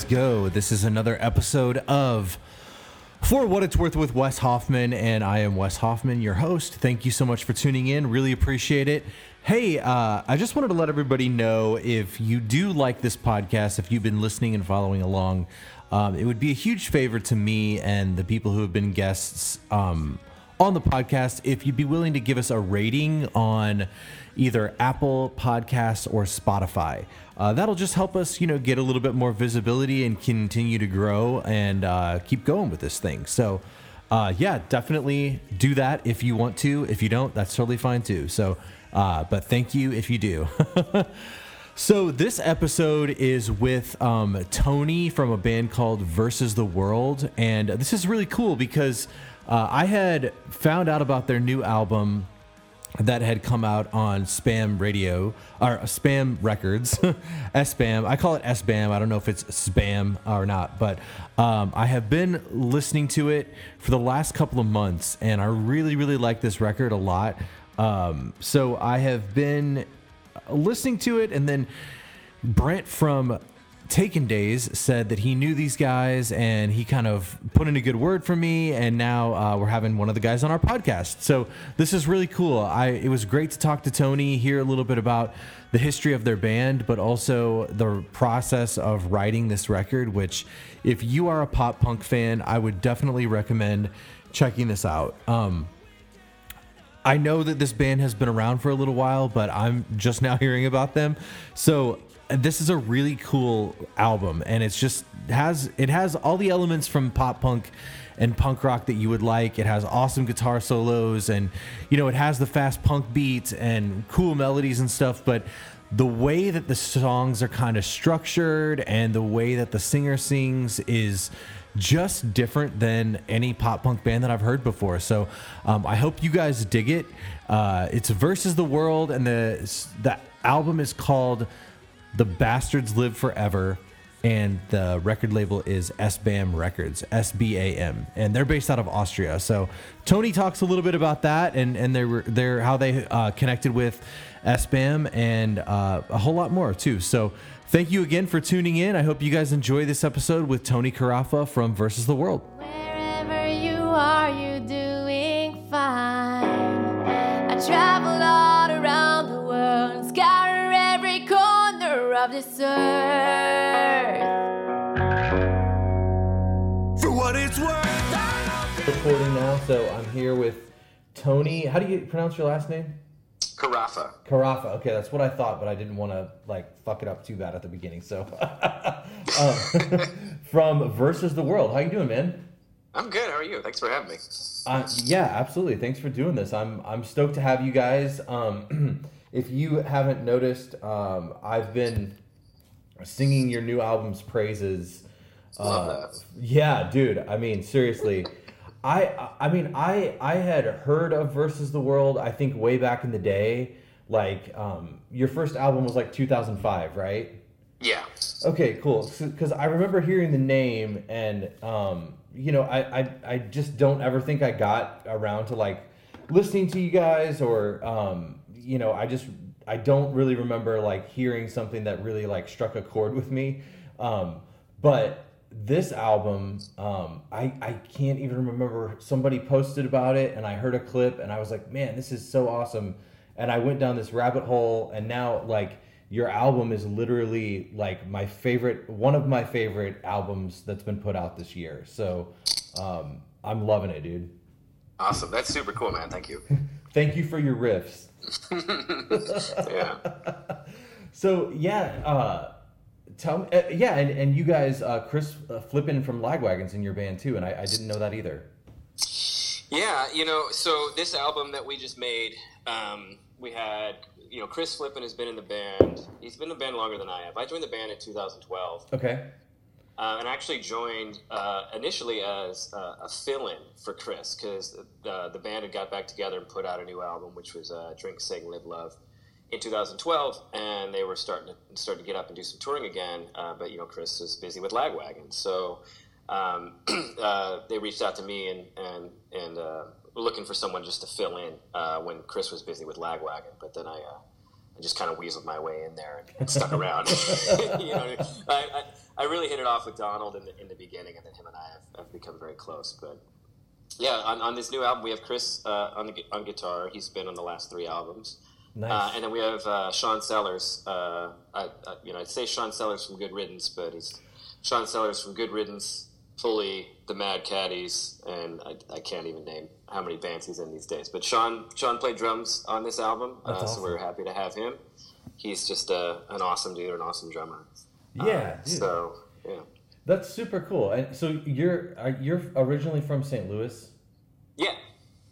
Let's go. This is another episode of For What It's Worth with Wes Hoffman, and I am Wes Hoffman, your host. Thank you so much for tuning in. Really appreciate it. Hey, uh, I just wanted to let everybody know if you do like this podcast, if you've been listening and following along, um, it would be a huge favor to me and the people who have been guests um, on the podcast if you'd be willing to give us a rating on either Apple Podcasts or Spotify. Uh, that'll just help us, you know, get a little bit more visibility and continue to grow and uh, keep going with this thing. So, uh, yeah, definitely do that if you want to. If you don't, that's totally fine too. So, uh, but thank you if you do. so this episode is with um, Tony from a band called Versus the World, and this is really cool because uh, I had found out about their new album that had come out on Spam Radio or Spam Records, SBAM. I call it SBAM. I don't know if it's spam or not, but um, I have been listening to it for the last couple of months, and I really, really like this record a lot. Um, so I have been listening to it, and then Brent from Taken Days said that he knew these guys and he kind of put in a good word for me. And now uh, we're having one of the guys on our podcast. So this is really cool. I it was great to talk to Tony, hear a little bit about the history of their band, but also the process of writing this record. Which, if you are a pop punk fan, I would definitely recommend checking this out. Um, I know that this band has been around for a little while, but I'm just now hearing about them. So this is a really cool album and it's just has it has all the elements from pop punk and punk rock that you would like it has awesome guitar solos and you know it has the fast punk beats and cool melodies and stuff but the way that the songs are kind of structured and the way that the singer sings is just different than any pop punk band that I've heard before. So um, I hope you guys dig it. Uh, it's versus the world, and the the album is called the Bastards Live Forever, and the record label is SBAM Records, S B A M, and they're based out of Austria. So Tony talks a little bit about that and and their their how they uh, connected with SBAM and uh, a whole lot more too. So thank you again for tuning in. I hope you guys enjoy this episode with Tony Caraffa from Versus the World. Wherever you are, you're doing fine. I traveled of this earth. For what it's worth, Recording now, so I'm here with Tony. How do you pronounce your last name? Caraffa. Caraffa. Okay, that's what I thought, but I didn't want to like fuck it up too bad at the beginning. So, um, from Versus the World, how you doing, man? I'm good. How are you? Thanks for having me. Uh, yeah, absolutely. Thanks for doing this. I'm I'm stoked to have you guys. Um, if you haven't noticed, um, I've been singing your new album's praises. Uh. Yeah, dude. I mean, seriously. I I mean, I I had heard of Versus the World. I think way back in the day. Like, um, your first album was like 2005, right? Yeah. Okay, cool. Because I remember hearing the name, and um, you know, I, I I just don't ever think I got around to like listening to you guys, or um, you know, I just I don't really remember like hearing something that really like struck a chord with me. Um, but this album, um, I I can't even remember. Somebody posted about it, and I heard a clip, and I was like, man, this is so awesome. And I went down this rabbit hole, and now like your album is literally like my favorite one of my favorite albums that's been put out this year so um, i'm loving it dude Awesome. That's super cool, man. Thank you. thank you for your riffs Yeah. so yeah uh, tell me uh, yeah and, and you guys uh, chris uh, flippin from lagwagons in your band too and I, I didn't know that either Yeah, you know, so this album that we just made, um, we had, you know, Chris Flippin has been in the band. He's been in the band longer than I have. I joined the band in 2012. okay Uh, and I actually joined uh, initially as uh, a fill-in for Chris because the, the band had got back together and put out a new album, which was uh, "Drink, Sing, Live, Love," in 2012, and they were starting to start to get up and do some touring again. Uh, but you know, Chris was busy with Lagwagon, so um, uh, they reached out to me and and and uh, were looking for someone just to fill in uh, when Chris was busy with Lagwagon. But then I. Uh, I just kind of weaseled my way in there and stuck around. you know, I, I, I really hit it off with Donald in the in the beginning, and then him and I have, have become very close. But yeah, on, on this new album, we have Chris uh, on the on guitar. He's been on the last three albums. Nice. Uh, and then we have uh, Sean Sellers. Uh, I, I, you know, I'd say Sean Sellers from Good Riddance, but he's Sean Sellers from Good Riddance, Fully, the Mad Caddies, and I, I can't even name how many bands he's in these days. But Sean Sean played drums on this album, uh, That's so we're happy to have him. He's just a, an awesome dude, an awesome drummer. Yeah, dude. So yeah, that's super cool. And so you're are, you're originally from St. Louis. yeah,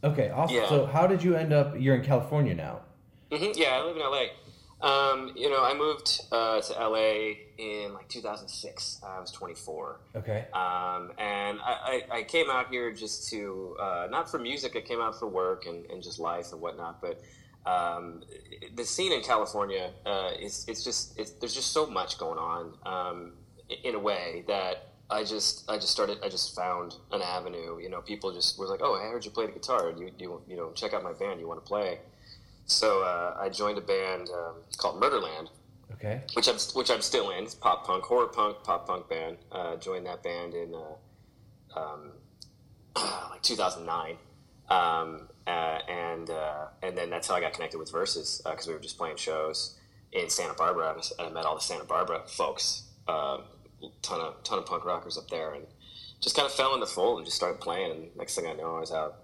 Okay, awesome. Yeah. So how did you end up? You're in California now. hmm Yeah, I live in LA. Um, you know, I moved uh, to LA in like 2006. I was 24. Okay. Um, and I, I, I came out here just to, uh, not for music, I came out for work and, and just life and whatnot. But um, the scene in California, uh, is, it's just, it's, there's just so much going on um, in a way that I just, I just started, I just found an avenue. You know, people just were like, oh, I heard you play the guitar. You, you, you know, check out my band. You want to play? So uh, I joined a band um, called Murderland Okay. which I'm which I'm still in. It's pop punk, horror punk, pop punk band. Uh, joined that band in uh, um, like 2009, um, uh, and uh, and then that's how I got connected with Versus because we were just playing shows in Santa Barbara, and I met all the Santa Barbara folks. Um, ton of ton of punk rockers up there, and just kind of fell in the fold and just started playing. And next thing I know, I was out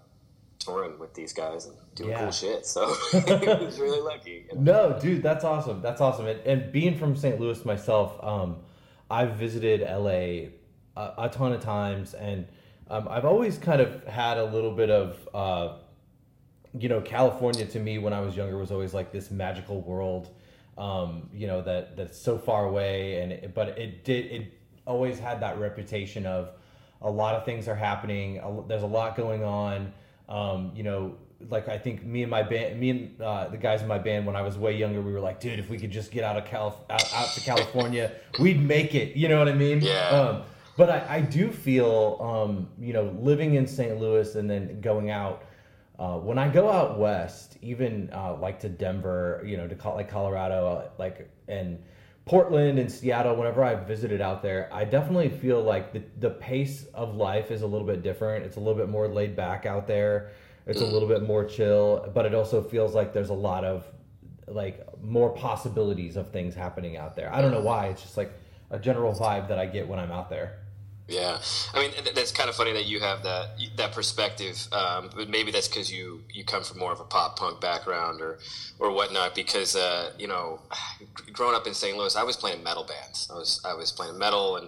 touring with these guys and doing Yeah. cool shit. So I was really lucky. you know? No, dude, that's awesome. That's awesome. And, and being from St. Louis myself, um, I've visited LA a, a ton of times, and um, I've always kind of had a little bit of, uh, you know, California to me when I was younger was always like this magical world, um, you know, that that's so far away, and it, but it did it always had that reputation of a lot of things are happening. A, there's a lot going on. Um, you know, like I think me and my band, me and uh, the guys in my band, when I was way younger, we were like, dude, if we could just get out of Cal, out, out to California, we'd make it. You know what I mean? Yeah. Um, but I, I do feel, um, you know, living in St. Louis and then going out. Uh, when I go out west, even uh, like to Denver, you know, to call, like Colorado, uh, like and Portland and Seattle, whenever I've visited out there, I definitely feel like the, the pace of life is a little bit different. It's a little bit more laid back out there. It's a little bit more chill, but it also feels like there's a lot of like more possibilities of things happening out there. I don't know why. It's just like a general vibe that I get when I'm out there. Yeah, I mean th- that's kind of funny that you have that that perspective, um, but maybe that's because you you come from more of a pop punk background or or whatnot. Because uh, you know, growing up in St. Louis, I was playing metal bands. I was I was playing metal and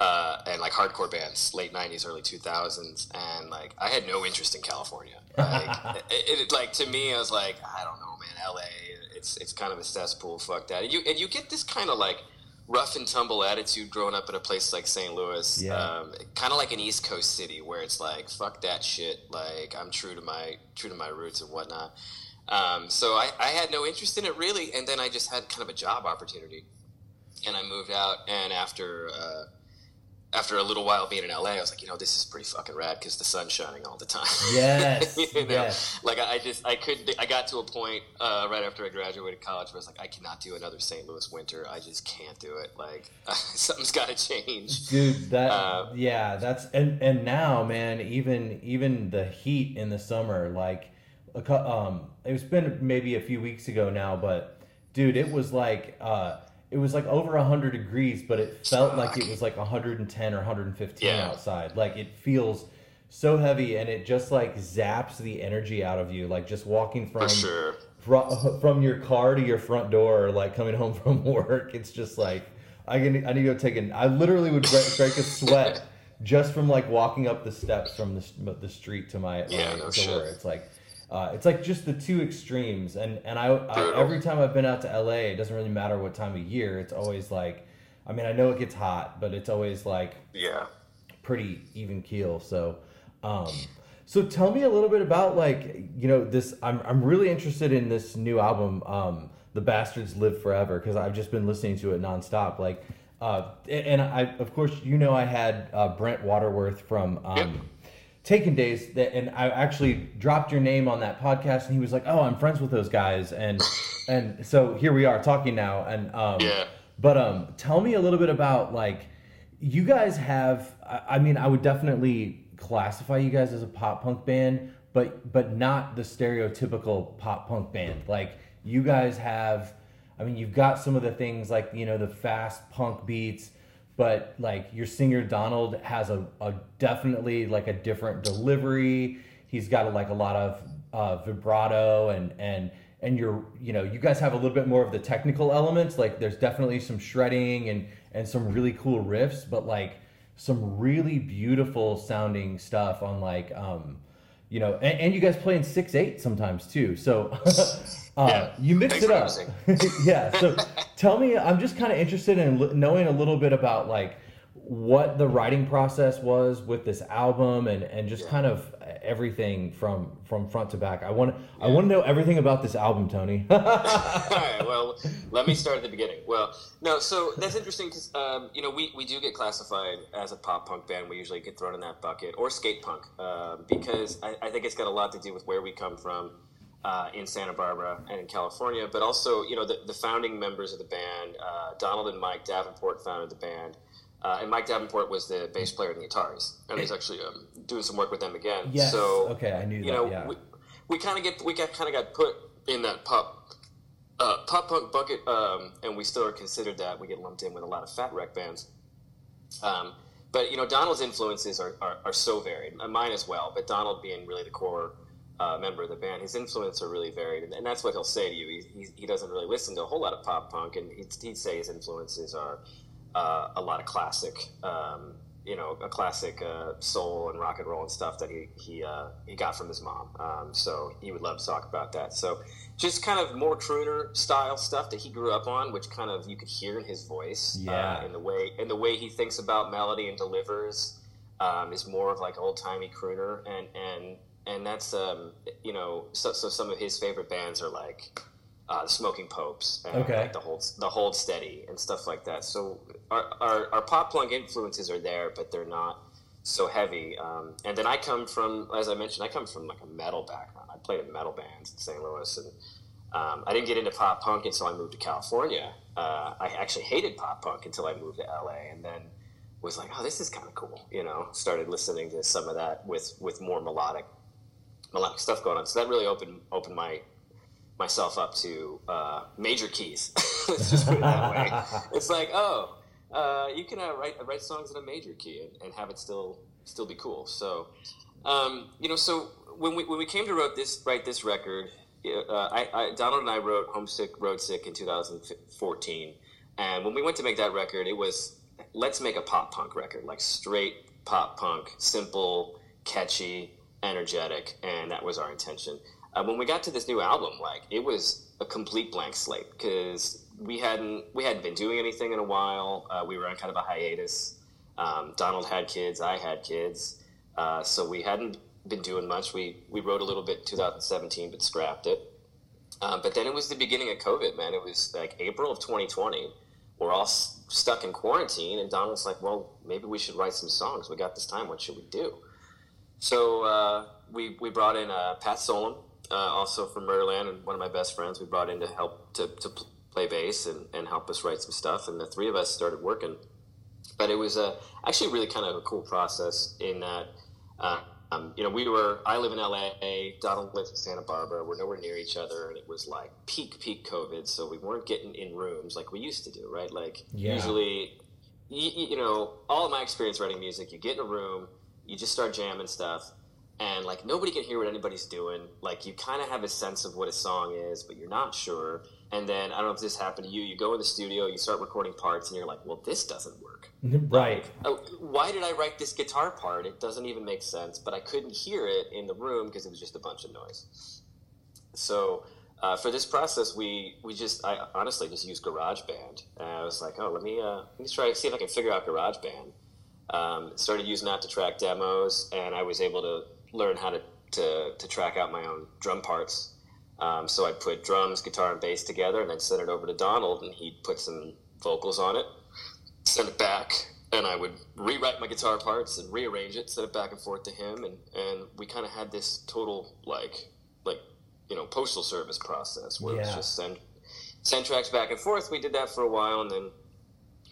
uh, and like hardcore bands, late '90s, early 2000s, and like I had no interest in California. Like, it, it, like to me, I was like, I don't know, man. LA, it's it's kind of a cesspool. Fuck that. And you and you get this kind of like rough and tumble attitude growing up in a place like St. Louis. Yeah. Um, kind of like an East Coast city where it's like, fuck that shit. Like I'm true to my true to my roots and whatnot. Um, so I, I had no interest in it really, and then I just had kind of a job opportunity, and I moved out. And after uh, after a little while being in LA, I was like, you know, this is pretty fucking rad because the sun's shining all the time. Yes, you know, yes. like I just I couldn't. I got to a point uh, right after I graduated college where I was like, I cannot do another St. Louis winter. I just can't do it. Like something's got to change. dude that Uh, yeah that's and and now man even even the heat in the summer like um it's been maybe a few weeks ago now but dude it was like uh it was like over 100 degrees but it felt like it was like 110 or 115 Yeah. outside like it feels so heavy and it just like zaps the energy out of you like just walking from sure. fro- from your car to your front door, or like coming home from work. It's just like I can I need to go take an. I literally would break, break a sweat just from like walking up the steps from the the street to my Yeah, uh, no door. shit. It's like. Uh, it's like just the two extremes, and and I, I every time I've been out to LA, it doesn't really matter what time of year. It's always like, I mean, I know it gets hot, but it's always like Yeah. pretty even keel. So, um, so tell me a little bit about like you know this. I'm I'm really interested in this new album, um, "The Bastards Live Forever," because I've just been listening to it nonstop. Like, uh, and I of course you know I had uh, Brent Waterworth from. Um, Yep. Taken Days, that, and I actually dropped your name on that podcast, and he was like, "Oh, I'm friends with those guys," and and so here we are talking now, and um, Yeah. but um, tell me a little bit about like you guys have. I I mean, I would definitely classify you guys as a pop punk band, but but not the stereotypical pop punk band. Like you guys have. I mean, you've got some of the things like you know the fast punk beats, but like your singer Donald has a, a definitely like a different delivery. He's got a, like a lot of uh, vibrato and and and you're you know you guys have a little bit more of the technical elements. Like there's definitely some shredding and and some really cool riffs, but like some really beautiful sounding stuff on like um you know and, and you guys play in six eight sometimes too. So. Uh, Yeah. you mix it up. yeah. So tell me, I'm just kind of interested in knowing a little bit about like what the writing process was with this album and, and just kind of everything from from front to back. I want I want to know everything about this album, Tony. All right. Well, let me start at the beginning. Well, no. So that's interesting because um, you know we, we do get classified as a pop punk band. We usually get thrown in that bucket or skate punk uh, because I, I think it's got a lot to do with where we come from uh, in Santa Barbara and in California. But also, you know, the, the founding members of the band, uh, Donald and Mike Davenport, founded the band. Uh, and Mike Davenport was the bass player in the Ataris, and he's actually um, doing some work with them again. yes. So okay, I knew you that. know, yeah. we, we kind of get we got kind of got put in that pop uh, pop punk bucket, um, and we still are considered that. We get lumped in with a lot of fat wreck bands. Um, but you know, Donald's influences are, are, are so varied. Mine as well, but Donald being really the core uh, member of the band, his influences are really varied, and, and that's what he'll say to you. He, he, he doesn't really listen to a whole lot of pop punk, and he'd, he'd say his influences are uh, a lot of classic, um, you know, a classic uh, soul and rock and roll and stuff that he he uh, he got from his mom. Um, so he would love to talk about that. So just kind of more crooner style stuff that he grew up on, which kind of you could hear in his voice, Yeah. uh, in the way in the way he thinks about melody and delivers, um, is more of like old timey crooner, and and and that's um, you know, so, so some of his favorite bands are like uh, Smoking Popes, and Okay. like the Hold the Hold Steady and stuff like that. So our, our, our pop punk influences are there, but they're not so heavy. Um, and then I come from, as I mentioned, I come from like a metal background. I played in metal bands in St. Louis, and um, I didn't get into pop punk until I moved to California. Uh, I actually hated pop punk until I moved to LA, and then was like, oh, this is kind of cool. You know, started listening to some of that with with more melodic melodic stuff going on. So that really opened opened my myself up to uh, major keys. Let's just put it that way. It's like, oh, uh, you can uh, write write songs in a major key and, and have it still still be cool. So, um, you know, so when we when we came to wrote this write this record, uh, I, I Donald and I wrote Homesick Road Sick in 2014, and when we went to make that record, it was let's make a pop punk record, like straight pop punk, simple, catchy, energetic, and that was our intention. Uh, when we got to this new album, like it was a complete blank slate because we hadn't we hadn't been doing anything in a while. Uh, we were on kind of a hiatus. Um, Donald had kids, I had kids, uh, so we hadn't been doing much. We we wrote a little bit in 2017, but scrapped it. Um, but then it was the beginning of COVID, man. It was like April of 2020. We're all s- stuck in quarantine, and Donald's like, "Well, maybe we should write some songs. We got this time. What should we do?" So uh, we we brought in uh, Pat Solon, uh, also from Murderland, and one of my best friends. We brought in to help to, to play bass and, and help us write some stuff. And the three of us started working. But it was uh, actually really kind of a cool process in that. Uh, um, you know, we were. I live in LA. Donald lives in Santa Barbara. We're nowhere near each other, and it was like peak, peak COVID. So we weren't getting in rooms like we used to do, right? Like Yeah. usually, you, you know, all of my experience writing music, you get in a room, you just start jamming stuff, and like nobody can hear what anybody's doing. Like you kind of have a sense of what a song is, but you're not sure. And then I don't know if this happened to you. You go in the studio, you start recording parts, and you're like, "Well, this doesn't work." right. Oh, why did I write this guitar part? It doesn't even make sense, but I couldn't hear it in the room because it was just a bunch of noise. So uh, for this process, we we just I honestly just used GarageBand. And I was like, oh, let me uh, let me try to see if I can figure out GarageBand. Um, started using that to track demos, and I was able to learn how to to, to track out my own drum parts. Um, so I'd put drums, guitar, and bass together, and then send it over to Donald, and he'd put some vocals on it send it back and I would rewrite my guitar parts and rearrange it, send it back and forth to him, and and we kind of had this total like like you know postal service process where it was just send send tracks back and forth. We did that for a while, and then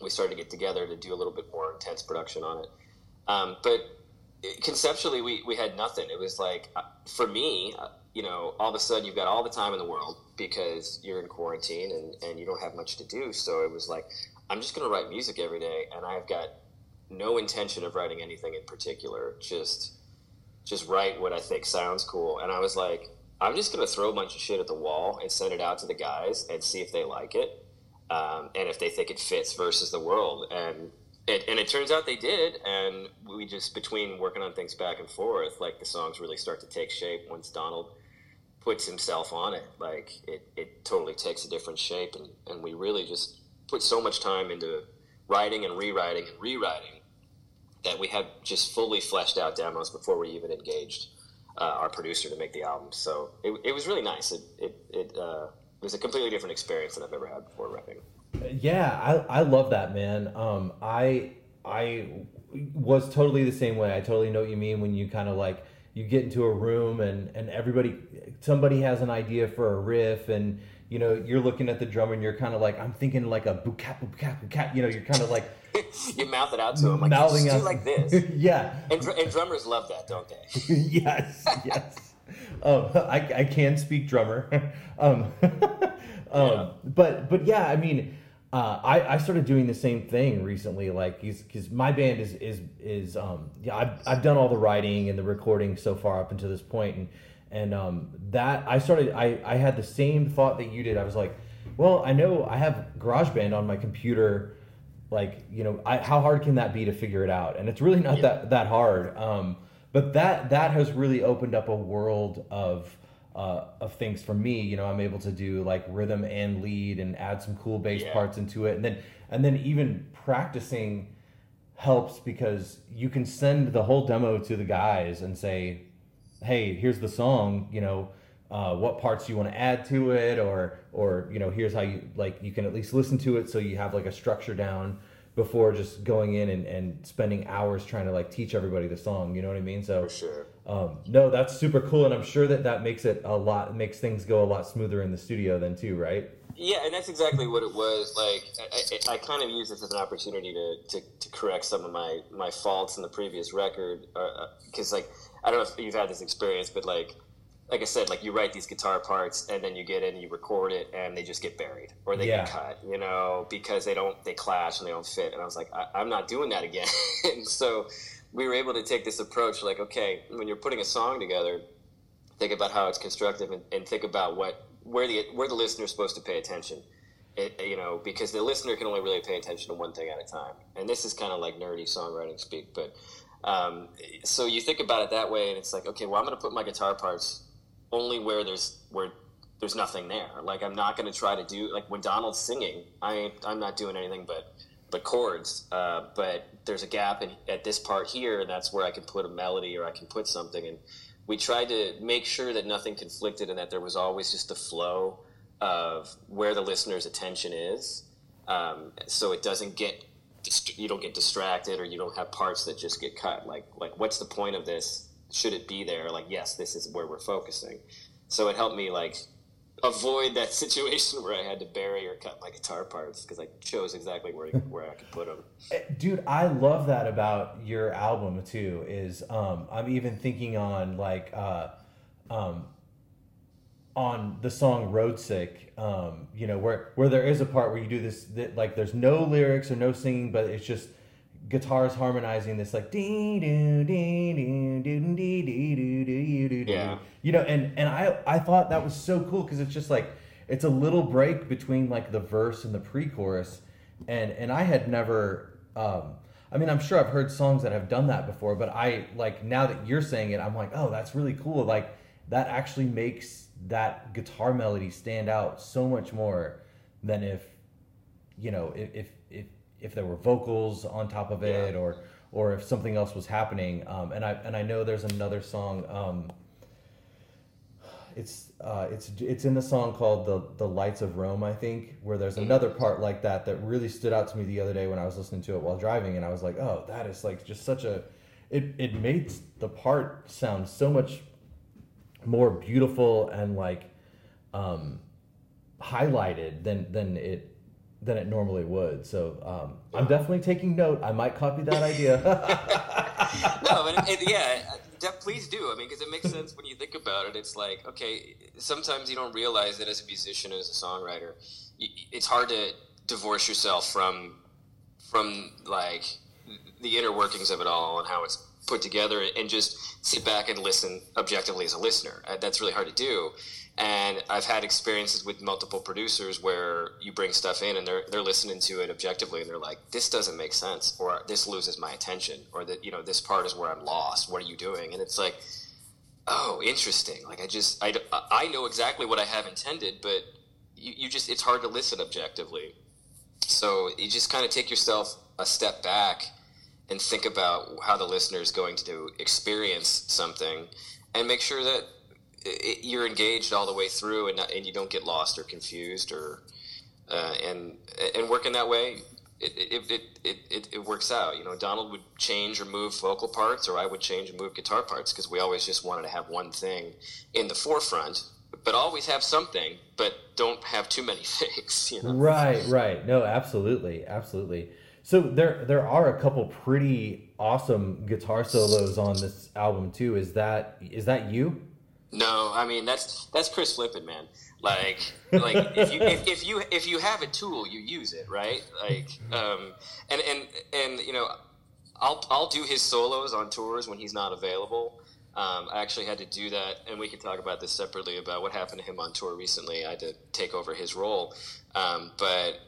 we started to get together to do a little bit more intense production on it. Um, but conceptually, we, we had nothing. It was like, uh, for me, uh, you know, all of a sudden you've got all the time in the world because you're in quarantine and, and you don't have much to do. So it was like, I'm just going to write music every day. And I've got no intention of writing anything in particular. Just, just write what I think sounds cool. And I was like, I'm just going to throw a bunch of shit at the wall and send it out to the guys and see if they like it. Um, and if they think it fits versus the world. And it, and it turns out they did. And we just, between working on things back and forth, like the songs really start to take shape once Donald puts himself on it. Like it, it totally takes a different shape. And, and we really just put so much time into writing and rewriting and rewriting that we had just fully fleshed out demos before we even engaged uh, our producer to make the album. So it, it was really nice. It, it, it, uh, it was a completely different experience than I've ever had before writing. Yeah, I, I love that, man. Um, I I was totally the same way. I totally know what you mean when you kind of like you get into a room and and everybody somebody has an idea for a riff and you know you're looking at the drum and you're kind of like I'm thinking like a bucat bucat bucat. You know, you're kind of like you mouth it out to them like mouthing out like this. yeah. And, dr- and drummers love that, don't they? yes, yes. Um, I, I can speak drummer. um, um, Yeah. But but yeah, I mean, uh, I I started doing the same thing recently. Like, because my band is is is um yeah I've I've done all the writing and the recording so far up until this point, and and um that I started I I had the same thought that you did. I was like, well, I know I have GarageBand on my computer like you know I, how hard can that be to figure it out and it's really not that that hard um, but that that has really opened up a world of uh, of things for me you know i'm able to do like rhythm and lead and add some cool bass Yeah. parts into it and then and then even practicing helps because you can send the whole demo to the guys and say hey here's the song you know uh, what parts you want to add to it or or you know here's how you like you can at least listen to it so you have like a structure down before just going in and, and spending hours trying to like teach everybody the song you know what i mean so For sure. Um, no that's super cool and i'm sure that that makes it a lot makes things go a lot smoother in the studio then too right Yeah, and that's exactly what it was. Like, I, I, I kind of used this as an opportunity to, to, to correct some of my, my faults in the previous record. Because, like, I don't know if you've had this experience, but, like, like I said, like, you write these guitar parts, and then you get in, and you record it, and they just get buried. Or they Yeah. get cut, you know, because they don't, they clash and they don't fit. And I was like, I, I'm not doing that again. and so we were able to take this approach, like, okay, when you're putting a song together, think about how it's constructive and, and think about what where the where the listener's supposed to pay attention. It, you know because the listener can only really pay attention to one thing at a time. And this is kind of like nerdy songwriting speak but um, so you think about it that way and it's like okay well i'm going to put my guitar parts only where there's where there's nothing there. Like i'm not going to try to do like when donald's singing i i'm not doing anything but but chords uh, but there's a gap in, at this part here and that's where i can put a melody or i can put something. And we tried to make sure that nothing conflicted and that there was always just a flow of where the listener's attention is. Um, so it doesn't get you don't get distracted or you don't have parts that just get cut. Like like what's the point of this? Should it be there? Like yes this is where we're focusing. So it helped me like avoid that situation where I had to bury or cut my guitar parts because I chose exactly where where I could put them. dude i love that about your album too is um i'm even thinking on like uh um on the song road sick um you know where where there is a part where you do this that, like there's no lyrics or no singing but it's just guitars harmonizing this like dee doo dee doo doo dee dee doo doo doo doo Yeah. you know and and i i thought that was so cool because it's just like it's a little break between like the verse and the pre-chorus and and i had never um i mean i'm sure i've heard songs that have done that before but i like now that you're saying it i'm like oh that's really cool like that actually makes that guitar melody stand out so much more than if you know if if if, there were vocals on top of it Yeah. or or if something else was happening um and i and i know there's another song um it's uh, it's it's in the song called the the Lights of Rome, I think, where there's another part like that that really stood out to me the other day when I was listening to it while driving, and I was like, oh, that is like just such a, it it made the part sound so much more beautiful and like um, highlighted than than it than it normally would. So um, I'm definitely taking note. I might copy that idea. no, it, yeah, de- please do. I mean, because it makes sense when you think about it. It's like, okay, sometimes you don't realize that as a musician, as a songwriter, it's hard to divorce yourself from from like the inner workings of it all and how it's put together, and just sit back and listen objectively as a listener. Uh, That's really hard to do. And I've had experiences with multiple producers where you bring stuff in and they're they're listening to it objectively and they're like, this doesn't make sense, or this loses my attention, or that you know this part is where I'm lost. What are you doing? And it's like, oh, interesting. Like I just I, I know exactly what I have intended, but you, you just it's hard to listen objectively. So you just kind of take yourself a step back and think about how the listener is going to experience something, and make sure that it, you're engaged all the way through, and not, and you don't get lost or confused, or uh, and and working that way. It, it, it, it, it, works out. You know, Donald would change or move vocal parts, or I would change and move guitar parts because we always just wanted to have one thing in the forefront, but always have something, but don't have too many things. You know? Right, right. No, absolutely, absolutely. So there there are a couple pretty awesome guitar solos on this album too. Is that is that you? No, I mean that's that's Chris Flippin, man. Like like if you if, if you if you have a tool, you use it, right? Like um and and and you know, I'll I'll do his solos on tours when he's not available. Um, I actually had to do that, and we can talk about this separately about what happened to him on tour recently. I had to take over his role, um, but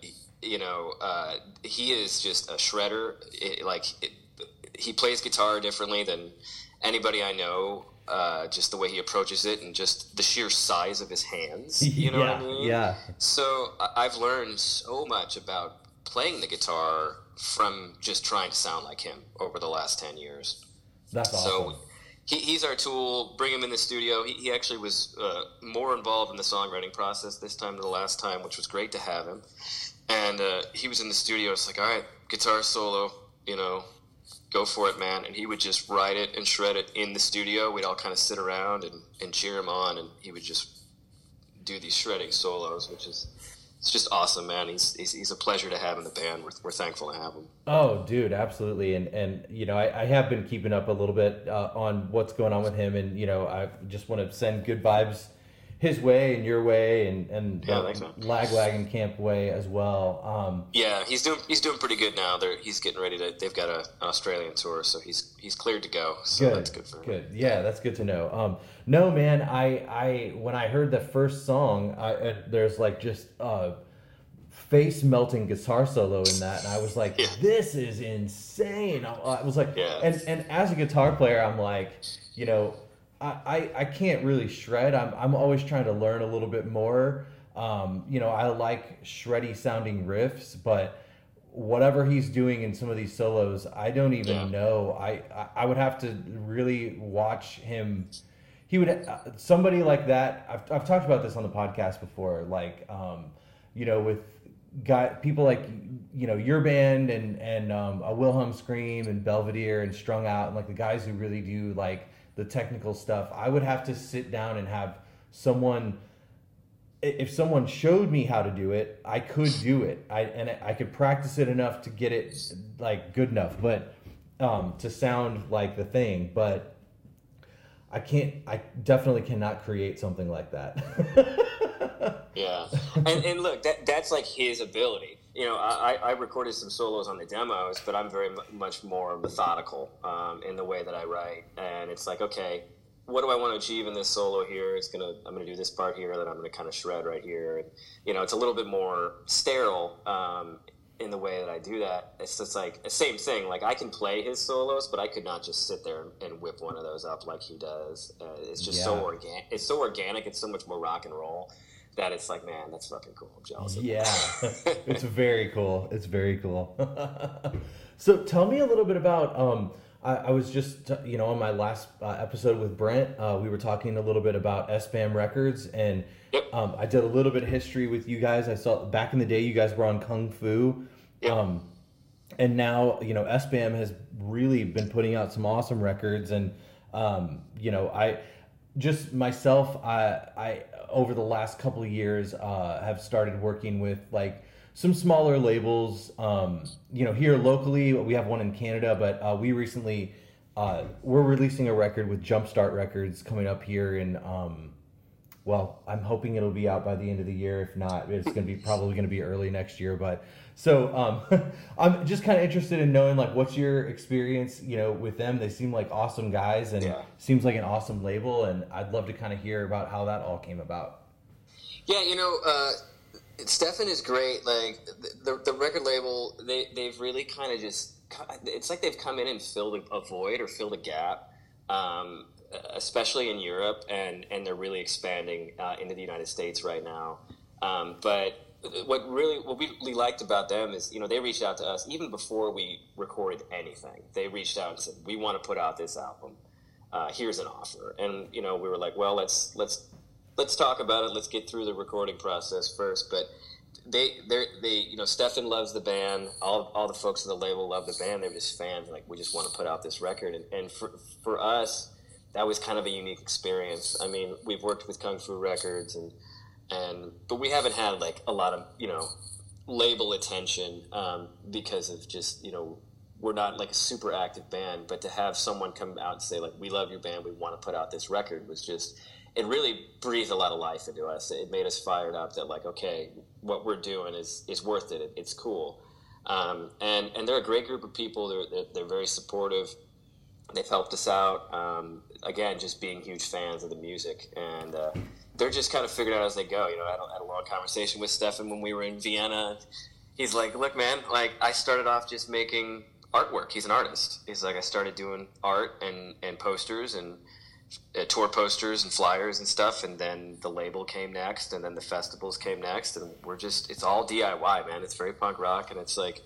you know, uh, he is just a shredder. It, like it, he plays guitar differently than anybody I know. Uh, just the way he approaches it, and just the sheer size of his hands. You know yeah, what I mean? Yeah. So I've learned so much about playing the guitar from just trying to sound like him over the last ten years. That's awesome. So he, he's our tool. Bring him in the studio. He, he actually was uh, more involved in the songwriting process this time than the last time, which was great to have him. And uh, he was in the studio. It's like, all right, guitar solo, you know, go for it, man. And he would just write it and shred it in the studio. We'd all kind of sit around and, and cheer him on, and he would just do these shredding solos, which is it's just awesome, man. He's, he's, he's a pleasure to have in the band. We're, we're thankful to have him. Oh, dude, absolutely. And and you know, I, I have been keeping up a little bit uh, on what's going on with him, and you know, I just want to send good vibes his way and your way, and and Yeah, man. Lagwagon camp way as well. Um, Yeah, he's doing he's doing pretty good now. They're, he's getting ready to. They've got a, an Australian tour, so he's he's cleared to go. So good, that's good for him. good. Yeah, that's good to know. Um, no, man, I I when I heard the first song, I, uh, there's like just uh, face melting guitar solo in that, and I was like, Yeah. this is insane. I, I was like, Yeah. and and as a guitar player, I'm like, you know, I, I, can't really shred. I'm I'm always trying to learn a little bit more. Um, you know, I like shreddy sounding riffs, but whatever he's doing in some of these solos, I don't even Yeah. know. I, I I would have to really watch him. He would uh, somebody like that. I've I've talked about this on the podcast before. Like, um, you know, with guy people like you know your band and and um, a Wilhelm Scream and Belvedere and Strung Out and like the guys who really do like the technical stuff. I would have to sit down and have someone if someone showed me how to do it, I could do it. I and I could practice it enough to get it like good enough, but um, to sound like the thing. But I can't. I definitely cannot create something like that. Yeah, and, and look, that that's like his ability. You know, I, I recorded some solos on the demos, but I'm very mu- much more methodical um, in the way that I write. And it's like, okay, what do I want to achieve in this solo here? It's gonna I'm gonna do this part here, then I'm gonna kind of shred right here. And you know, it's a little bit more sterile um, in the way that I do that. It's just like the same thing. Like I can play his solos, but I could not just sit there and whip one of those up like he does. Uh, it's just so Yeah. organic. It's so organic. It's so much more rock and roll that it's like, man, that's fucking cool. I'm jealous. Of yeah, it's very cool. It's very cool. so tell me a little bit about. Um, I, I was just you know on my last uh, episode with Brent, uh, we were talking a little bit about SBAM Records, and Yep. um, I did a little bit of history with you guys. I saw back in the day you guys were on Kung Fu. Yep. Um, and now you know SBAM has really been putting out some awesome records, and um, you know I just myself I I over the last couple of years uh, have started working with like some smaller labels. Um, you know, here locally, we have one in Canada, but uh, we recently uh, we're releasing a record with Jumpstart Records coming up here in. Um, well, I'm hoping it'll be out by the end of the year. If not, it's going to be probably going to be early next year. But so um, I'm just kind of interested in knowing like what's your experience, you know, with them. They seem like awesome guys and Yeah. seems like an awesome label, and I'd love to kind of hear about how that all came about. Yeah, you know, uh, Stefan is great. Like the, the record label, they they've really kind of just. It's like they've come in and filled a, a void or filled a gap, um, especially in Europe, and and they're really expanding uh, into the United States right now. Um, but what really what we really liked about them is you know they reached out to us even before we recorded anything. They reached out and said we want to put out this album. Uh, here's an offer, and you know we were like, well, let's let's let's talk about it. Let's get through the recording process first. But they, they, they, you know, Stefan loves the band. All, all the folks in the label love the band. They're just fans. Like we just want to put out this record. And, and for, for us, that was kind of a unique experience. I mean, we've worked with Kung Fu Records and, and, but we haven't had like a lot of, you know, label attention um, because of just, you know, we're not like a super active band, but to have someone come out and say like, we love your band. We want to put out this record was just, it really breathed a lot of life into us. It made us fired up that like, okay, what we're doing is is worth it. It's cool, um, and and they're a great group of people. They're they're, they're very supportive. They've helped us out. Um, again, just being huge fans of the music, and uh, they're just kind of figured out as they go. You know, I had a, had a long conversation with Stefan when we were in Vienna. He's like, "Look, man, like I started off just making artwork. He's an artist. He's like, I started doing art and and posters and." uh, tour posters and flyers and stuff and then the label came next and then the festivals came next and we're just it's all diy man it's very punk rock and it's like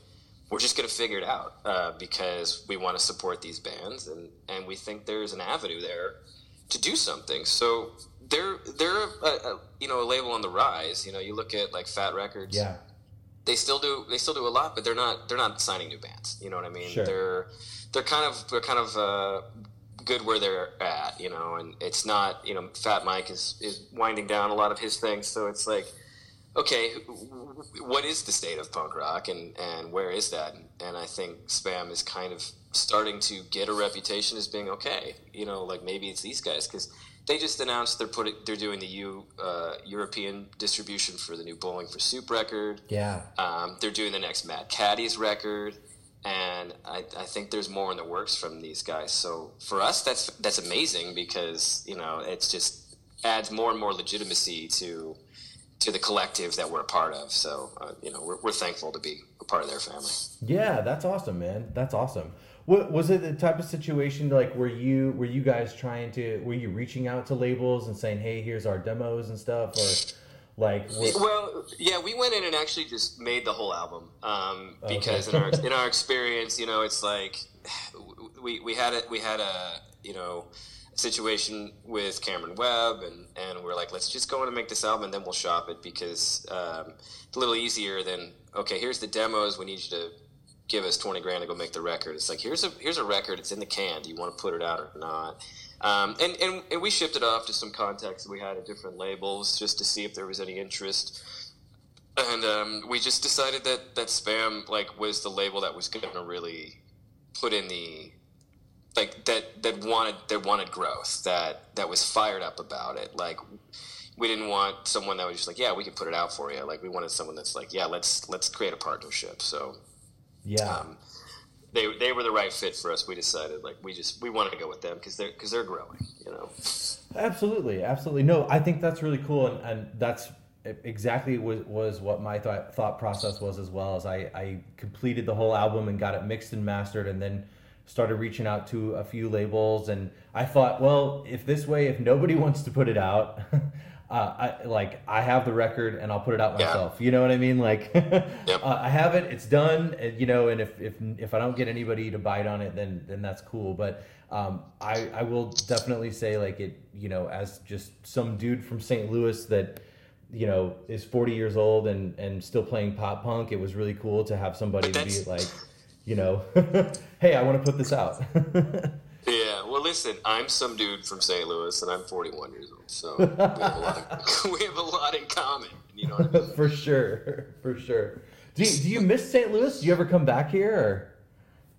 we're just going to figure it out uh, because we want to support these bands and and we think there's an avenue there to do something so they're they're a, a, you know a label on the rise you know you look at like fat records Yeah, they still do they still do a lot, but they're not they're not signing new bands. You know what I mean? Sure. They're they're kind of they're kind of uh, good where they're at. You know, and it's not you know Fat Mike is is winding down a lot of his things, so it's like. Okay, what is the state of punk rock, and, and where is that? And I think SBAM is kind of starting to get a reputation as being okay. You know, like maybe it's these guys because they just announced they're putting they're doing the U uh, European distribution for the new Bowling for Soup record. yeah, Um, they're doing the next Mad Caddies record, and I, I think there's more in the works from these guys. So for us, that's that's amazing because you know it's just adds more and more legitimacy to to the collective that we're a part of. So uh, you know we're, we're thankful to be a part of their family. yeah. That's awesome, man. That's awesome. What was it? The type of situation like were you were you guys trying to were you reaching out to labels and saying, hey, here's our demos and stuff, or like were- Well, yeah, we went in and actually just made the whole album um, because Okay. in our in our experience, you know, it's like we we had it we had a you know situation with Cameron Webb, and and we're like, let's just go in and make this album, and then we'll shop it because um, it's a little easier than okay, here's the demos. We need you to give us 20 grand to go make the record. It's like, here's a, here's a record. It's in the can. Do you want to put it out or not? Um, and, and, and we shipped it off to some contacts we had at different labels just to see if there was any interest. And um, we just decided that, that SBAM like was the label that was going to really put in the like that that wanted that wanted growth that that was fired up about it like we didn't want someone that was just like yeah we can put it out for you like we wanted someone that's like yeah let's let's create a partnership so yeah, um, they they were the right fit for us. We decided like we just we wanted to go with them because they're because they're growing. You know. Absolutely, absolutely. No, I think that's really cool, and, and that's exactly was, was what my thought thought process was as well. As I, I completed the whole album and got it mixed and mastered, and then started reaching out to a few labels. And I thought, well, if this way, if nobody wants to put it out. Uh, I like I have the record and I'll put it out Yeah. myself. You know what I mean? Like uh, I have it, it's done. And, you know, and if, if if I don't get anybody to bite on it, then then that's cool. But um, I I will definitely say like it. You know, as just some dude from St. Louis that you know is 40 years old and and still playing pop punk. It was really cool to have somebody to be like, you know, hey, I want to put this out. Yeah. Well, listen, I'm some dude from St. Louis, and I'm 41 years old, so we have a lot. Of, we have a lot in common. You know I mean? for sure for sure Do you, do you miss St. Louis? Do you ever come back here, or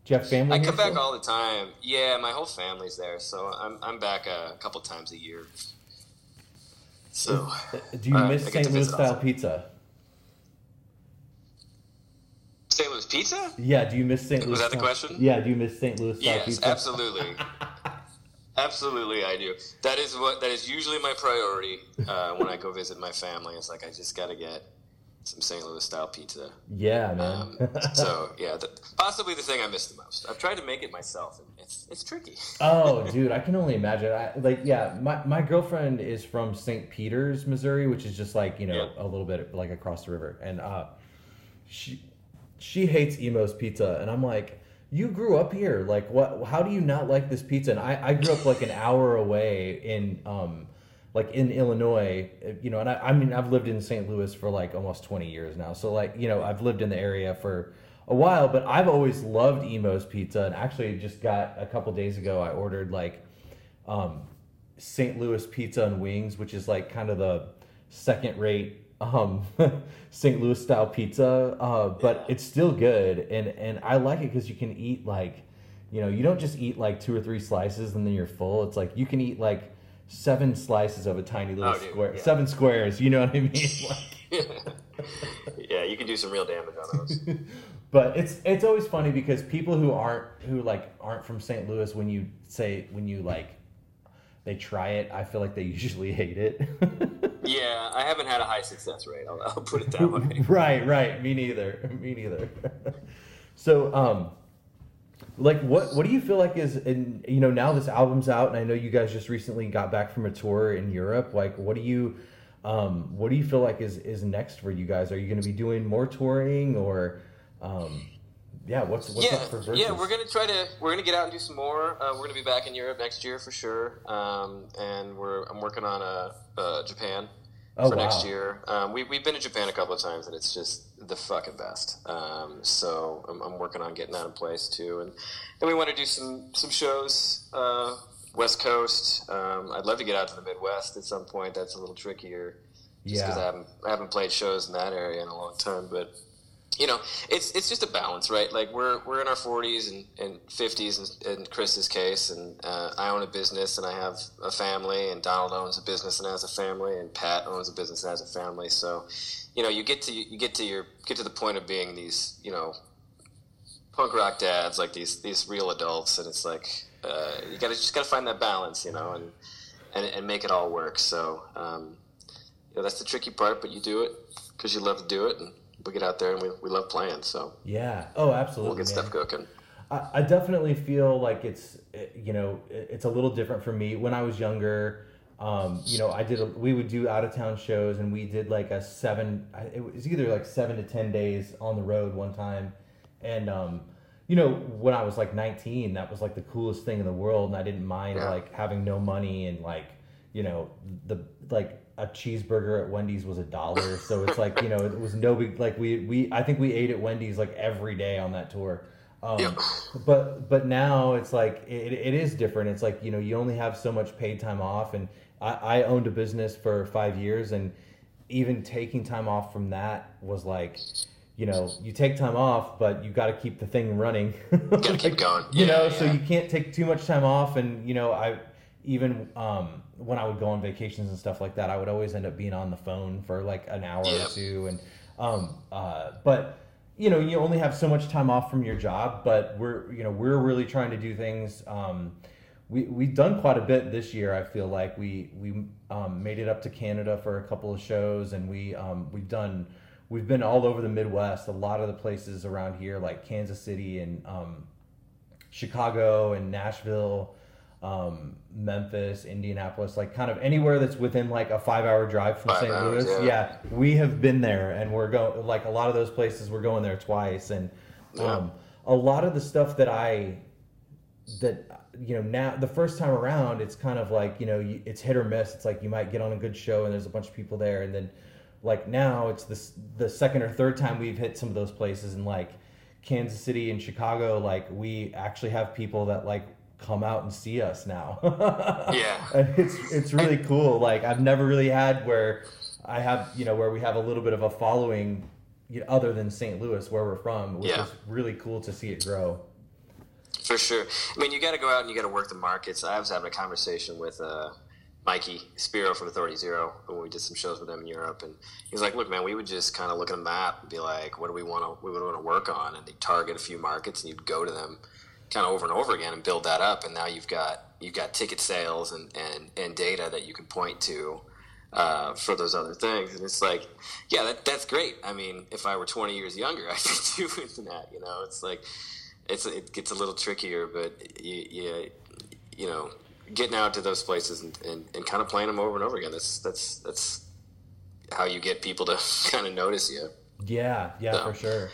do you have family? I come back all the time. Yeah, my whole family's there, so I'm I'm back a couple times a year. So Do you uh, miss St. Louis style pizza? St. Louis pizza? Yeah. Do you miss St. Louis? Was that the question? Yeah. Do you miss St. Louis style Yes, pizza? absolutely. Absolutely, I do. That is what that is usually my priority uh, when I go visit my family. It's like I just got to get some St. Louis style pizza. Yeah, man. Um, so yeah, the, possibly the thing I miss the most. I've tried to make it myself, and it's it's tricky. Oh, dude, I can only imagine. I, like, yeah, my, my girlfriend is from St. Peters, Missouri, which is just like you know Yeah. a little bit like across the river, and uh, she she hates Imo's pizza, and I'm like, you grew up here, like what? How do you not like this pizza? And I, I grew up like an hour away in um like in Illinois, you know, and I, I mean I've lived in St. Louis for like almost 20 years now, so like you know I've lived in the area for a while, but I've always loved Imo's pizza, and actually just got a couple days ago I ordered like um, St. Louis pizza and wings, which is like kind of the second rate um, St. Louis style pizza, uh, but it's still good, and and I like it because you can eat like, you know, you don't just eat like two or three slices and then you're full. It's like you can eat like seven slices of a tiny little Oh, dude, square, yeah. seven squares. You know what I mean? Like, yeah, you can do some real damage on those. but it's it's always funny because people who aren't who like aren't from St. Louis when you say when you like they try it, I feel like they usually hate it. Yeah, I haven't had a high success rate. I'll, I'll put it that way. right, right. Me neither. Me neither. so, um, like, what what do you feel like is in you know now this album's out, and I know you guys just recently got back from a tour in Europe. Like, what do you um, what do you feel like is is next for you guys? Are you going to be doing more touring or? Um, yeah, what's what's yeah, up for Versus? yeah, we're gonna try to we're gonna get out and do some more. Uh, we're gonna be back in Europe next year for sure, um, and we're I'm working on a, uh Japan Oh, for wow. next year. Um, we we've been to Japan a couple of times, and it's just the fucking best. Um, so I'm, I'm working on getting that in place too, and then we want to do some some shows. Uh, West Coast. Um, I'd love to get out to the Midwest at some point. That's a little trickier, just because Yeah. I haven't I haven't played shows in that area in a long time, but you know, it's it's just a balance, right? Like we're we're in our forties and, and fifties, in, in Chris's case, and uh, I own a business and I have a family, and Donald owns a business and has a family, and Pat owns a business and has a family. So, you know, you get to you get to your get to the point of being these, you know, punk rock dads, like these these real adults, and it's like uh, you gotta just gotta find that balance, you know, and and, and make it all work. So, um, you know, that's the tricky part, but you do it because you love to do it, and we get out there and we, we love playing. So yeah. Oh, absolutely. we'll get man. stuff cooking. I, I definitely feel like it's you know it's a little different for me when I was younger. Um, you know, I did a, we would do out of town shows and we did like a seven. It was either like seven to ten days on the road one time, and um, you know when I was like nineteen, that was like the coolest thing in the world, and I didn't mind Yeah. like having no money and like you know the like a cheeseburger at Wendy's was a dollar, so it's like you know it was no big like we we I think we ate at Wendy's like every day on that tour. Um, Yep. but but now it's like it, it is different. It's like you know you only have so much paid time off. And I, I owned a business for five years. And even taking time off from that was like you know you take time off but you got to keep the thing running. Gotta keep going. you Yeah, know so you can't take too much time off. And you know i even um, when i would go on vacations and stuff like that i would always end up being on the phone for like an hour Yeah. or two and um, uh, but you know you only have so much time off from your job but we're you know we're really trying to do things um, we, we've done quite a bit this year i feel like we we um, made it up to canada for a couple of shows and we um, we've done we've been all over the midwest a lot of the places around here like kansas city and um, chicago and nashville um, memphis indianapolis like kind of anywhere that's within like a five hour drive from st louis. yeah. yeah we have been there and we're going like a lot of those places we're going there twice and um, a lot of the stuff that i that you know now the first time around it's kind of like you know you, it's hit or miss. It's like you might get on a good show and there's a bunch of people there and then like now it's this the second or third time we've hit some of those places and like kansas city and chicago like we actually have people that like come out and see us now Yeah. and it's it's really cool like i've never really had where i have you know where we have a little bit of a following you know, other than St. Louis, where we're from, which Yeah. is really cool to see it grow. For sure. I mean, you got to go out and you got to work the markets. I was having a conversation with uh, Mikey Spiro from Authority Zero when we did some shows with them in Europe, and he's like, "Look, man, we would just kind of look at a map and be like, what do we want to we would want to work on?" And they target a few markets, and you'd go to them kind of over and over again and build that up, and now you've got you've got ticket sales and and, and data that you can point to. Uh, for those other things, and it's like, yeah, that, that's great. I mean, if I were 20 years younger, I'd be doing that. You know, it's like, it's it gets a little trickier, but you, you, you know, getting out to those places and, and, and kind of playing them over and over again. That's that's that's how you get people to kind of notice you. Yeah, yeah, No. for sure,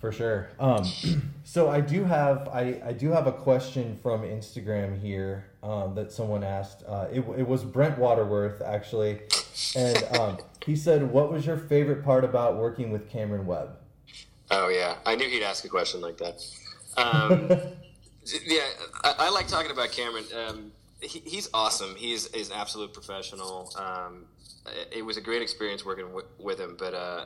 for sure. Um, so I do have I, I do have a question from Instagram here um, that someone asked. Uh, it, it was Brent Waterworth actually, and um, he said, "What was your favorite part about working with Cameron Webb?" Oh yeah, I knew he'd ask a question like that. Um, yeah, I, I like talking about Cameron. Um, he, he's awesome. He's is an absolute professional. Um, it, it was a great experience working w- with him, but uh,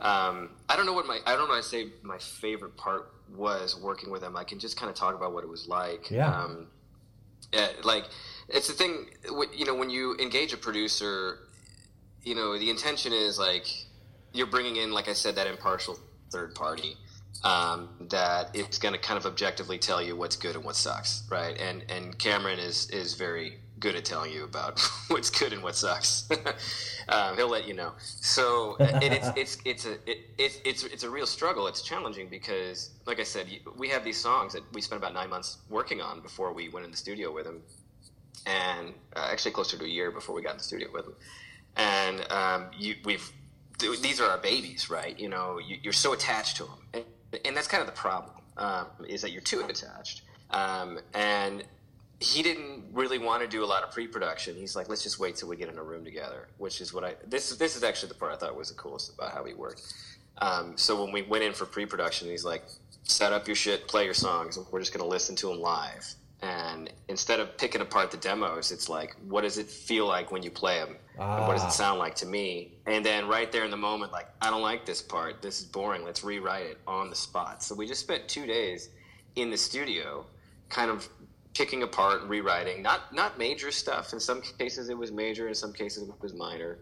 um, I don't know what my I don't know. I say my favorite part was working with him. I can just kind of talk about what it was like. Yeah. Um, yeah, like it's the thing. You know, when you engage a producer, you know the intention is like you're bringing in, like I said, that impartial third party um, that is going to kind of objectively tell you what's good and what sucks, right? And and Cameron is is very good at telling you about what's good and what sucks. um, he'll let you know. So and it's it's it's a it, it's it's it's a real struggle. It's challenging because, like I said, we have these songs that we spent about nine months working on before we went in the studio with him, and uh, actually closer to a year before we got in the studio with him. And um, you, we've these are our babies, right? You know, you, you're so attached to them, and, and that's kind of the problem um, is that you're too attached. Um, and he didn't really want to do a lot of pre-production. He's like, let's just wait till we get in a room together, which is what I this this is actually the part I thought was the coolest about how he worked. Um, so when we went in for pre-production, he's like, set up your shit, play your songs, we're just gonna listen to them live. And instead of picking apart the demos, it's like, what does it feel like when you play them? And what does Ah. it sound like to me? And then right there in the moment, like, I don't like this part. This is boring. Let's rewrite it on the spot. So we just spent two days in the studio, kind of picking apart and rewriting. Not not major stuff. In some cases, it was major. In some cases, it was minor.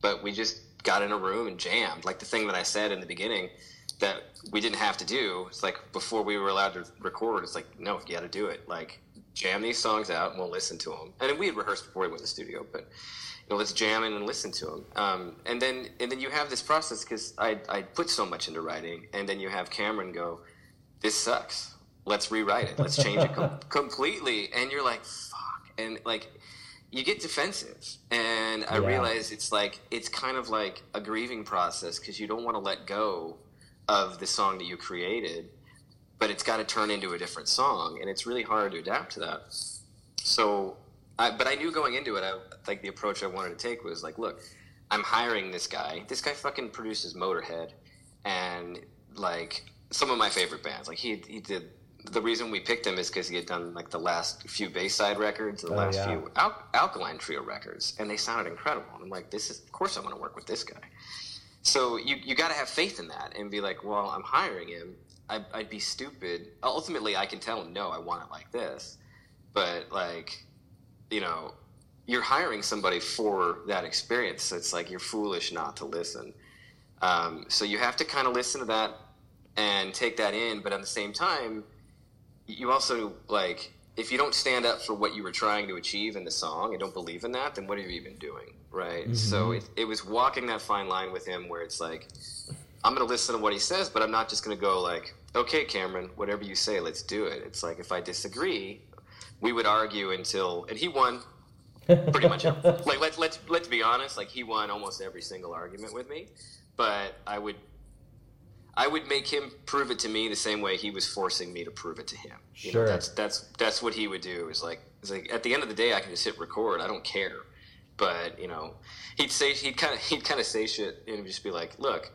But we just got in a room and jammed. Like the thing that I said in the beginning that we didn't have to do. It's like before we were allowed to record. It's like no, you got to do it. Like jam these songs out and we'll listen to them. And we had rehearsed before we went to the studio, but you know, let's jam in and listen to them. Um, and then and then you have this process because I I put so much into writing, and then you have Cameron go, "This sucks. Let's rewrite it. Let's change it com- completely." And you're like, "Fuck!" And like. You get defensive, and I Yeah. realize it's like it's kind of like a grieving process because you don't want to let go of the song that you created, but it's got to turn into a different song, and it's really hard to adapt to that. So, I, but I knew going into it, I, like the approach I wanted to take was like, look, I'm hiring this guy. This guy fucking produces Motorhead, and like some of my favorite bands. Like he he did. The reason we picked him is because he had done like the last few Bayside records, the Oh, last yeah. few Al- Alkaline Trio records, and they sounded incredible. And I'm like, this is of course I want to work with this guy. So you you got to have faith in that and be like, well, I'm hiring him. I, I'd be stupid. Ultimately, I can tell him no, I want it like this. But like, you know, you're hiring somebody for that experience. So it's like you're foolish not to listen. Um, so you have to kind of listen to that and take that in. But at the same time, you also like if you don't stand up for what you were trying to achieve in the song and don't believe in that, then what are you even doing, right? Mm-hmm. So it, it was walking that fine line with him where it's like I'm going to listen to what he says, but I'm not just going to go like, okay, Cameron, whatever you say, let's do it. It's like if I disagree, we would argue until, and he won pretty much. like let's let's let's be honest, like he won almost every single argument with me, but I would. I would make him prove it to me the same way he was forcing me to prove it to him. You Sure. know, that's that's that's what he would do. Is like, it's like at the end of the day, I can just hit record. I don't care. But you know, he'd say he'd kind of he'd kind of say shit and just be like, "Look,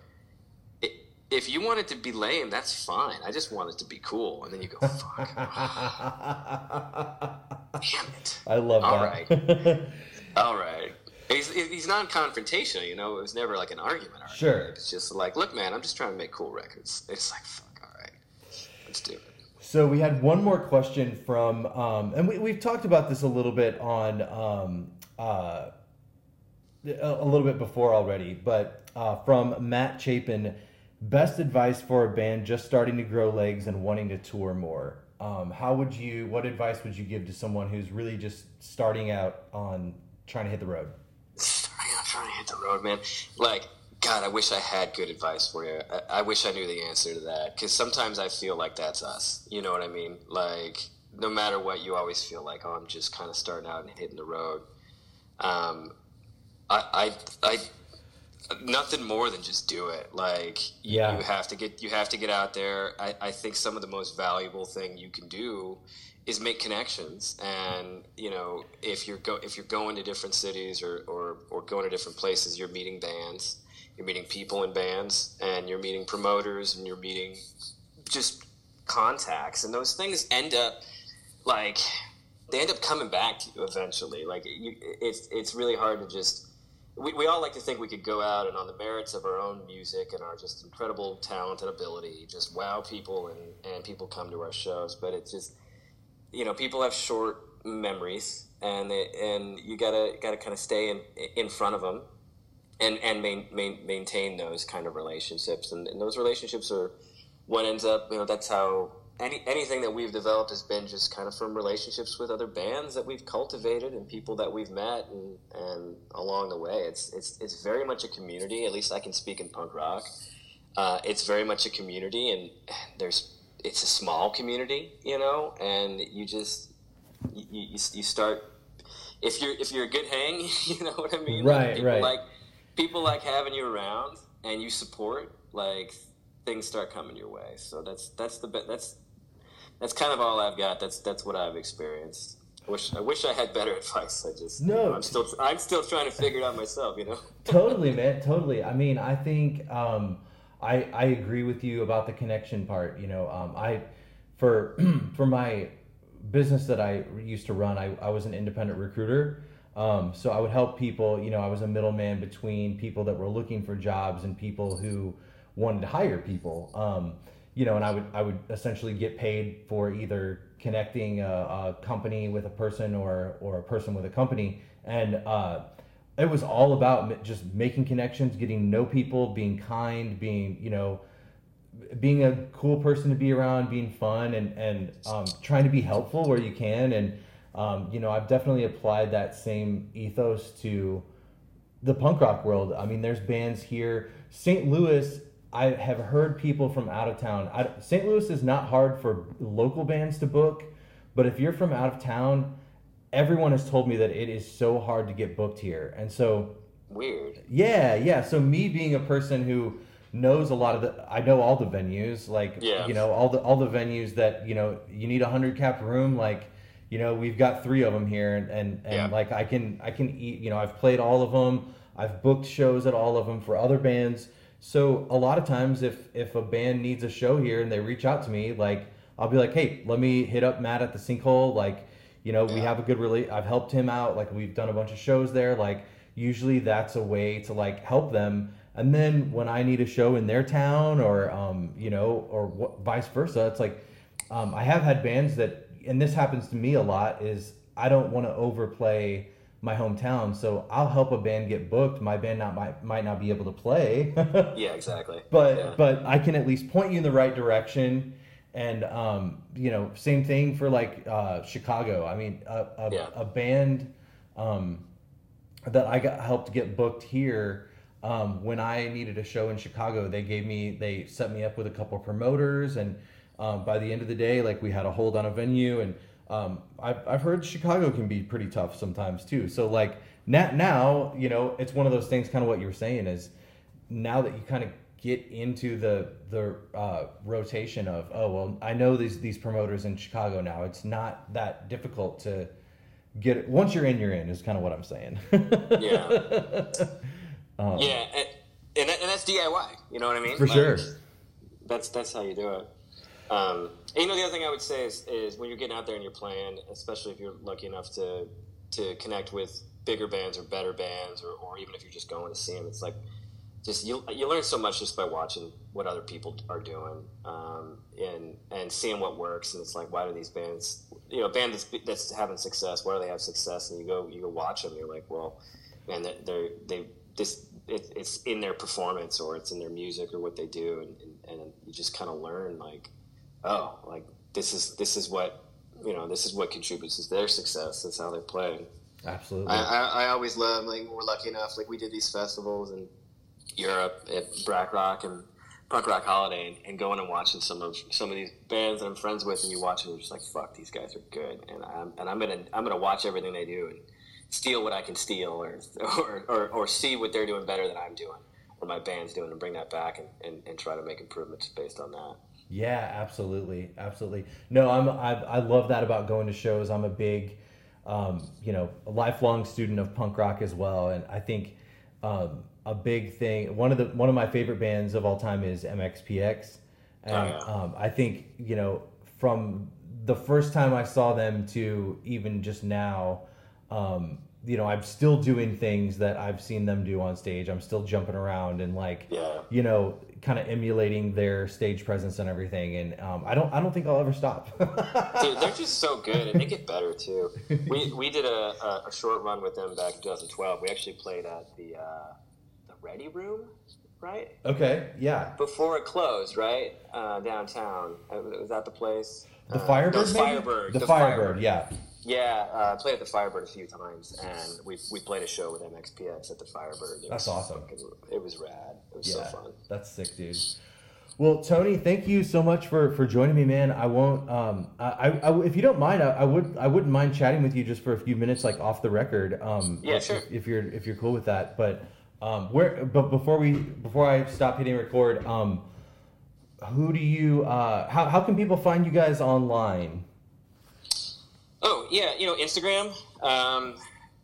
i- if you want it to be lame, that's fine. I just want it to be cool." And then you go, "Fuck, damn it." I love All that. All right. he's he's non-confrontational. You know, it was never like an argument. argument. Sure. It's just like, look, man, I'm just trying to make cool records. It's like, fuck, all right, let's do it. So we had one more question from, um, and we, we've talked about this a little bit on um, uh, a a little bit before already, but uh, from Matt Chapin, best advice for a band just starting to grow legs and wanting to tour more. Um, how would you? What advice would you give to someone who's really just starting out on trying to hit the road? Hit the road, man. Like, God, I wish I had good advice for you. I, I wish I knew the answer to that. Because sometimes I feel like that's us. You know what I mean? Like, no matter what, you always feel like, oh, I'm just kind of starting out and hitting the road. Um, I, I, I, nothing more than just do it. Like, you, Yeah. you have to get, you have to get out there. I, I think some of the most valuable thing you can do is make connections and you know if you're go if you're going to different cities or, or or going to different places you're meeting bands you're meeting people in bands and you're meeting promoters and you're meeting just contacts and those things end up like they end up coming back to you eventually like you, it's it's really hard to just we, we all like to think we could go out and on the merits of our own music and our just incredible talent and ability just wow people and and people come to our shows but it's just you know, people have short memories, and they, and you gotta gotta kind of stay in in front of them, and and main, main, maintain those kind of relationships, and, and those relationships are what ends up. You know, that's how any anything that we've developed has been just kind of from relationships with other bands that we've cultivated and people that we've met, and and along the way, it's it's it's very much a community. At least I can speak in punk rock. Uh, it's very much a community, and there's it's a small community, you know, and you just you, you, you start if you're if you're a good hang, you know what I mean? Right, like, people right. Like people like having you around and you support, like things start coming your way. So that's that's the that's that's kind of all I've got. That's that's what I've experienced. I wish I wish I had better advice. I just No. I'm still I'm still trying to figure it out myself. You know. totally, man. Totally. I mean, I think um, I I agree with you about the connection part. You know, um, I for for my business that I used to run, I, I was an independent recruiter. Um, so I would help people. You know, I was a middleman between people that were looking for jobs and people who wanted to hire people. Um, you know, and I would I would essentially get paid for either connecting a, a company with a person or or a person with a company, and uh, it was all about just making connections, getting to know people, being kind, being you know, being a cool person to be around, being fun, and and um, trying to be helpful where you can. And um, you know, I've definitely applied that same ethos to the punk rock world. I mean, there's bands here. St. Louis, I have heard people from out of town. I, St. Louis is not hard for local bands to book, but if you're from out of town, everyone has told me that it is so hard to get booked here. And so, Weird. yeah, yeah. So me being a person who knows a lot of the, I know all the venues, like Yeah. you know all the all the venues that you know you need a hundred cap room, like you know we've got three of them here, and and, and Yeah. like I can I can eat, you know I've played all of them, I've booked shows at all of them for other bands. So a lot of times, if if a band needs a show here and they reach out to me, like I'll be like, hey, let me hit up Matt at the Sinkhole, like you know we have a good rela- I've helped him out, like we've done a bunch of shows there, like usually that's a way to like help them. And then when i need a show in their town or um, you know or what, vice versa it's like um, i have had bands that and this happens to me a lot is i don't want to overplay my hometown so i'll help a band get booked my band not might, might not be able to play Yeah, exactly. but Yeah. but I can at least point you in the right direction. And um, you know, same thing for like uh, Chicago. I mean, a, a, Yeah. a band um, that I got helped get booked here. Um, when I needed a show in Chicago, they gave me they set me up with a couple promoters, and um, by the end of the day, like we had a hold on a venue, and um, I've I've heard Chicago can be pretty tough sometimes too. So like now, now you know, it's one of those things. Kind of what you were saying is now that you kind of get into the the uh, rotation of oh well I know these these promoters in Chicago now it's not that difficult to get it. once you're in you're in is kind of what I'm saying Yeah. Um, yeah, and, and, and that's DIY. You know what I mean? For sure. That's that's how you do it. Um, and you know, the other thing I would say is, is when you're getting out there and you're playing, especially if you're lucky enough to to connect with bigger bands or better bands, or, or even if you're just going to see them, it's like just you you learn so much just by watching what other people are doing um, and and seeing what works. And it's like, why do these bands, you know, a band that's, that's having success, why do they have success? And you go you go watch them, you're like, well, man, they're, they're they this it, it's in their performance or it's in their music or what they do, and, and, and you just kind of learn like, oh, like this is this is what you know, this is what contributes to their success. That's how they play. Absolutely. I, I, I always love like we're lucky enough like we did these festivals in Europe at Brakrock and Punk Rock Holiday and, and going and watching some of some of these bands that I'm friends with and you watch them and you're just like fuck these guys are good and I'm and I'm gonna I'm gonna watch everything they do and steal what I can steal or or, or, or see what they're doing better than I'm doing or my band's doing and bring that back and, and, and try to make improvements based on that. Yeah, absolutely, absolutely. No, I'm I, I love that about going to shows. I'm a big, um, you know, lifelong student of punk rock as well, and I think um, a big thing. One of the one of my favorite bands of all time is MXPX, and Oh, yeah. um, I think you know from the first time I saw them to even just now. Um, you know, I'm still doing things that I've seen them do on stage. I'm still jumping around and like, Yeah. you know, kind of emulating their stage presence and everything. And um, I don't, I don't think I'll ever stop. Dude, they're just so good, and they get better too. We we did a, a, a short run with them back in 2012. We actually played at the uh, the Ready Room, right okay, yeah. before it closed, right uh, downtown. Uh, Was that the place? The Uh, Firebird, no, it's maybe? Firebird. The, Firebird, yeah. Yeah, uh, I played at the Firebird a few times, and we we played a show with MXPX at the Firebird. It That's was awesome. fucking- It was rad. It was Yeah, so fun. that's sick, dude. Well, Tony, thank you so much for for joining me, man. I won't. Um, I, I, if you don't mind, I, I would I wouldn't mind chatting with you just for a few minutes, like off the record. Um, Yeah, if, sure. If you're if you're cool with that, but um, where but before we before I stop hitting record, um, who do you uh, how how can people find you guys online? Oh yeah, you know Instagram. Um,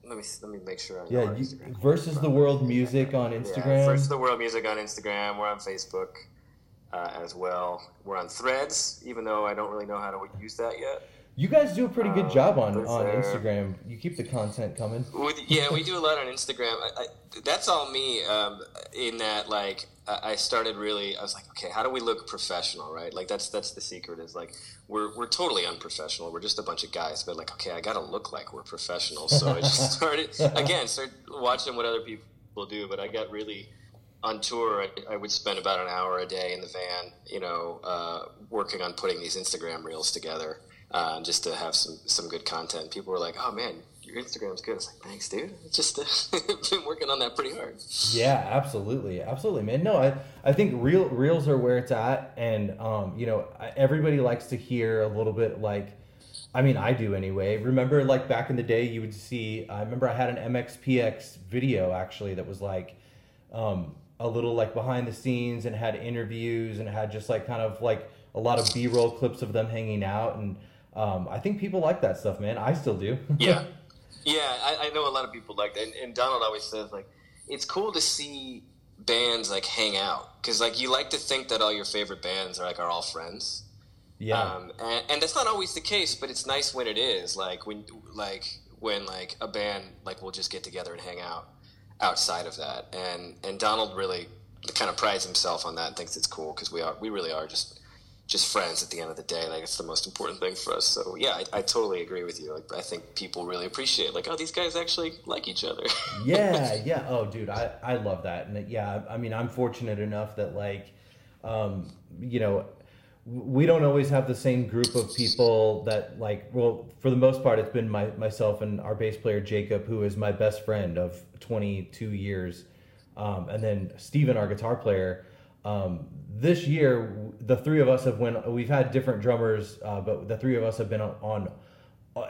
let me let me make sure. I Yeah, you, versus the world music on Yeah, Instagram. Versus the World Music on Instagram. We're on Facebook uh, as well. We're on Threads, even though I don't really know how to use that yet. You guys do a pretty good Uh, job on there's, on Instagram. You keep the content coming. With, yeah, we do a lot on Instagram. I, I, that's all me. Um, in that, like, I I started really. I was like, okay, how do we look professional, right? Like, that's that's the secret. Is like we're we're totally unprofessional. We're just a bunch of guys, but like, okay, I got to look like we're professional. So I just started again, started watching what other people do. But I got really on tour. I, I would spend about an hour a day in the van, you know, uh, working on putting these Instagram reels together. Uh, just to have some some good content. People were like, "Oh man, your Instagram's good." I was like, "Thanks, dude." Just uh, been working on that pretty hard. Yeah, absolutely, absolutely, man. No, I, I think real reels are where it's at, and um, you know, everybody likes to hear a little bit like, I mean, I do anyway. Remember, like back in the day, you would see. I remember I had an MXPX video actually that was like, um, a little like behind the scenes and had interviews and had just like kind of like a lot of B roll clips of them hanging out, and um, I think people like that stuff, man. I still do. Yeah, yeah. I, I know a lot of people like that, and, and Donald always says like, it's cool to see bands like hang out because like you like to think that all your favorite bands are like are all friends. yeah. Um, and, and that's not always the case, but it's nice when it is. Like when, like when, like a band like will just get together and hang out outside of that. And and Donald really kind of prides himself on that and thinks it's cool because we are we really are just just friends at the end of the day. Like it's the most important thing for us. So yeah, I, I totally agree with you. Like I think people really appreciate like oh these guys actually like each other. yeah yeah oh dude i i love that and yeah i mean i'm fortunate enough that like um you know we don't always have the same group of people that like well for the most part it's been my myself and our bass player jacob who is my best friend of 22 years um, and then steven our guitar player um, this year the three of us have went we've had different drummers uh, but the three of us have been on, on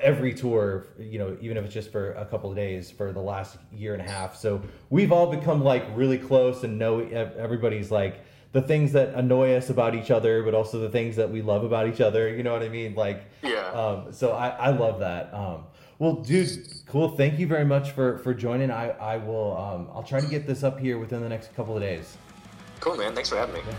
every tour, you know, even if it's just for a couple of days for the last year and a half. So we've all become like really close and know everybody's like the things that annoy us about each other, but also the things that we love about each other. You know what I mean? Like, Yeah. Um, so I, I love that. Um, well, dude, cool. Thank you very much for for joining. I I will um, I'll try to get this up here within the next couple of days. Cool man, thanks for having me. Yeah.